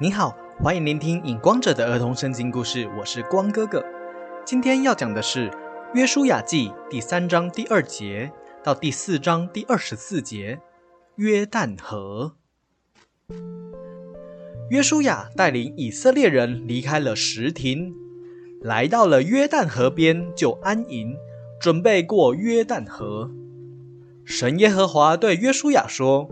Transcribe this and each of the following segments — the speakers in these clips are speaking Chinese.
你好，欢迎聆听影光者的儿童圣经故事，我是光哥哥。今天要讲的是《约书亚记》第三章第二节到第四章第二十四节。约旦河，约书亚带领以色列人离开了什亭，来到了约旦河边就安营，准备过约旦河。神耶和华对约书亚说：“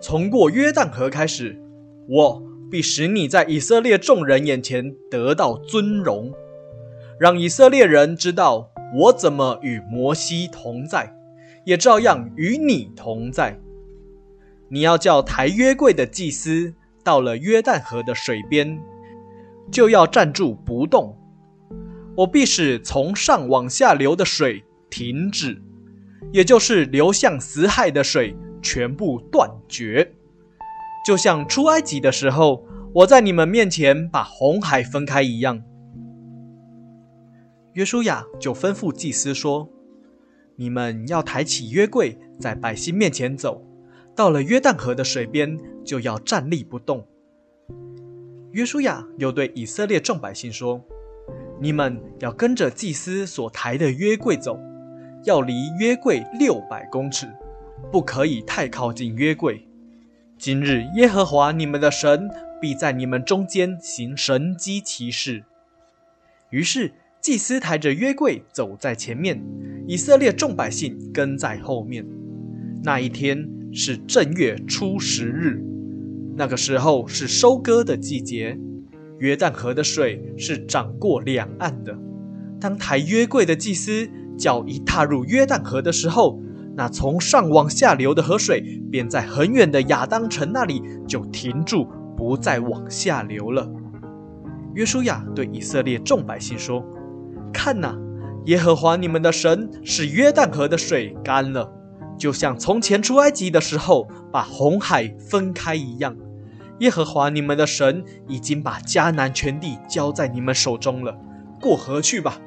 从过约旦河开始，我。”必使你在以色列众人眼前得到尊荣，让以色列人知道我怎么与摩西同在，也照样与你同在。你要叫抬约柜的祭司到了约旦河的水边，就要站住不动。我必使从上往下流的水停止，也就是流向死海的水全部断绝。就像出埃及的时候，我在你们面前把红海分开一样。约书亚就吩咐祭司说：“你们要抬起约柜，在百姓面前走，到了约旦河的水边，就要站立不动。”约书亚又对以色列众百姓说：“你们要跟着祭司所抬的约柜走，要离约柜六百公尺，不可以太靠近约柜。”今日耶和华你们的神必在你们中间行神机骑士。于是祭司抬着约柜走在前面，以色列众百姓跟在后面。那一天是正月初十日，那个时候是收割的季节，约旦河的水是涨过两岸的。当抬约柜的祭司脚一踏入约旦河的时候，那从上往下流的河水，便在很远的亚当城那里就停住，不再往下流了。约书亚对以色列众百姓说：“看哪，耶和华你们的神使约旦河的水干了，就像从前出埃及的时候把红海分开一样。耶和华你们的神已经把迦南全地交在你们手中了，过河去吧。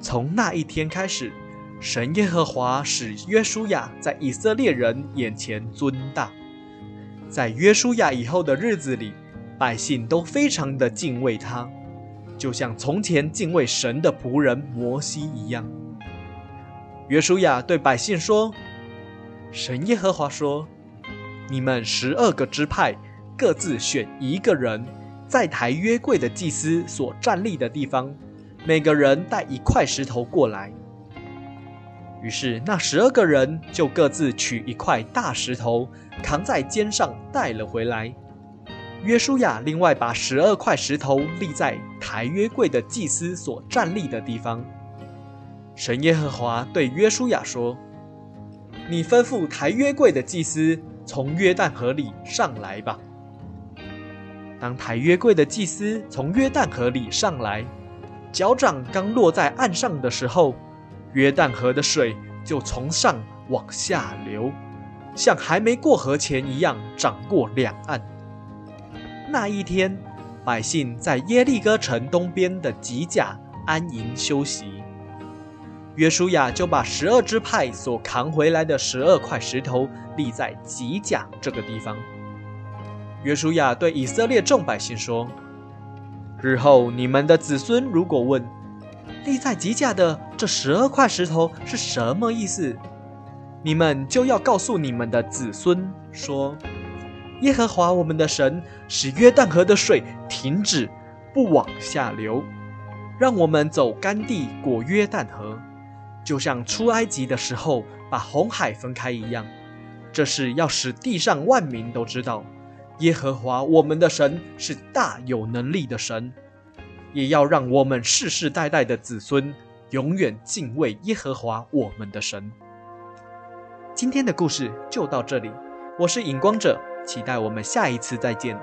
从那一天开始。”神耶和华使约书亚在以色列人眼前尊大，在约书亚以后的日子里，百姓都非常的敬畏他，就像从前敬畏神的仆人摩西一样。约书亚对百姓说：“神耶和华说，你们十二个支派各自选一个人，在抬约柜的祭司所站立的地方，每个人带一块石头过来。”于是，那十二个人就各自取一块大石头，扛在肩上带了回来。约书亚另外把十二块石头立在抬约柜的祭司所站立的地方。神耶和华对约书亚说：“你吩咐抬约柜的祭司从约旦河里上来吧。”当抬约柜的祭司从约旦河里上来，脚掌刚落在岸上的时候，约旦河的水就从上往下流，像还没过河前一样涨过两岸。那一天，百姓在耶利哥城东边的吉甲安营休息。约书亚就把十二支派所扛回来的十二块石头立在吉甲这个地方。约书亚对以色列众百姓说：“日后你们的子孙如果问，”立在吉甲的这十二块石头是什么意思？你们就要告诉你们的子孙说：耶和华我们的神使约旦河的水停止，不往下流，让我们走干地过约旦河，就像出埃及的时候把红海分开一样。这是要使地上万民都知道，耶和华我们的神是大有能力的神。也要让我们世世代代的子孙永远敬畏耶和华我们的神。今天的故事就到这里，我是影光者，期待我们下一次再见。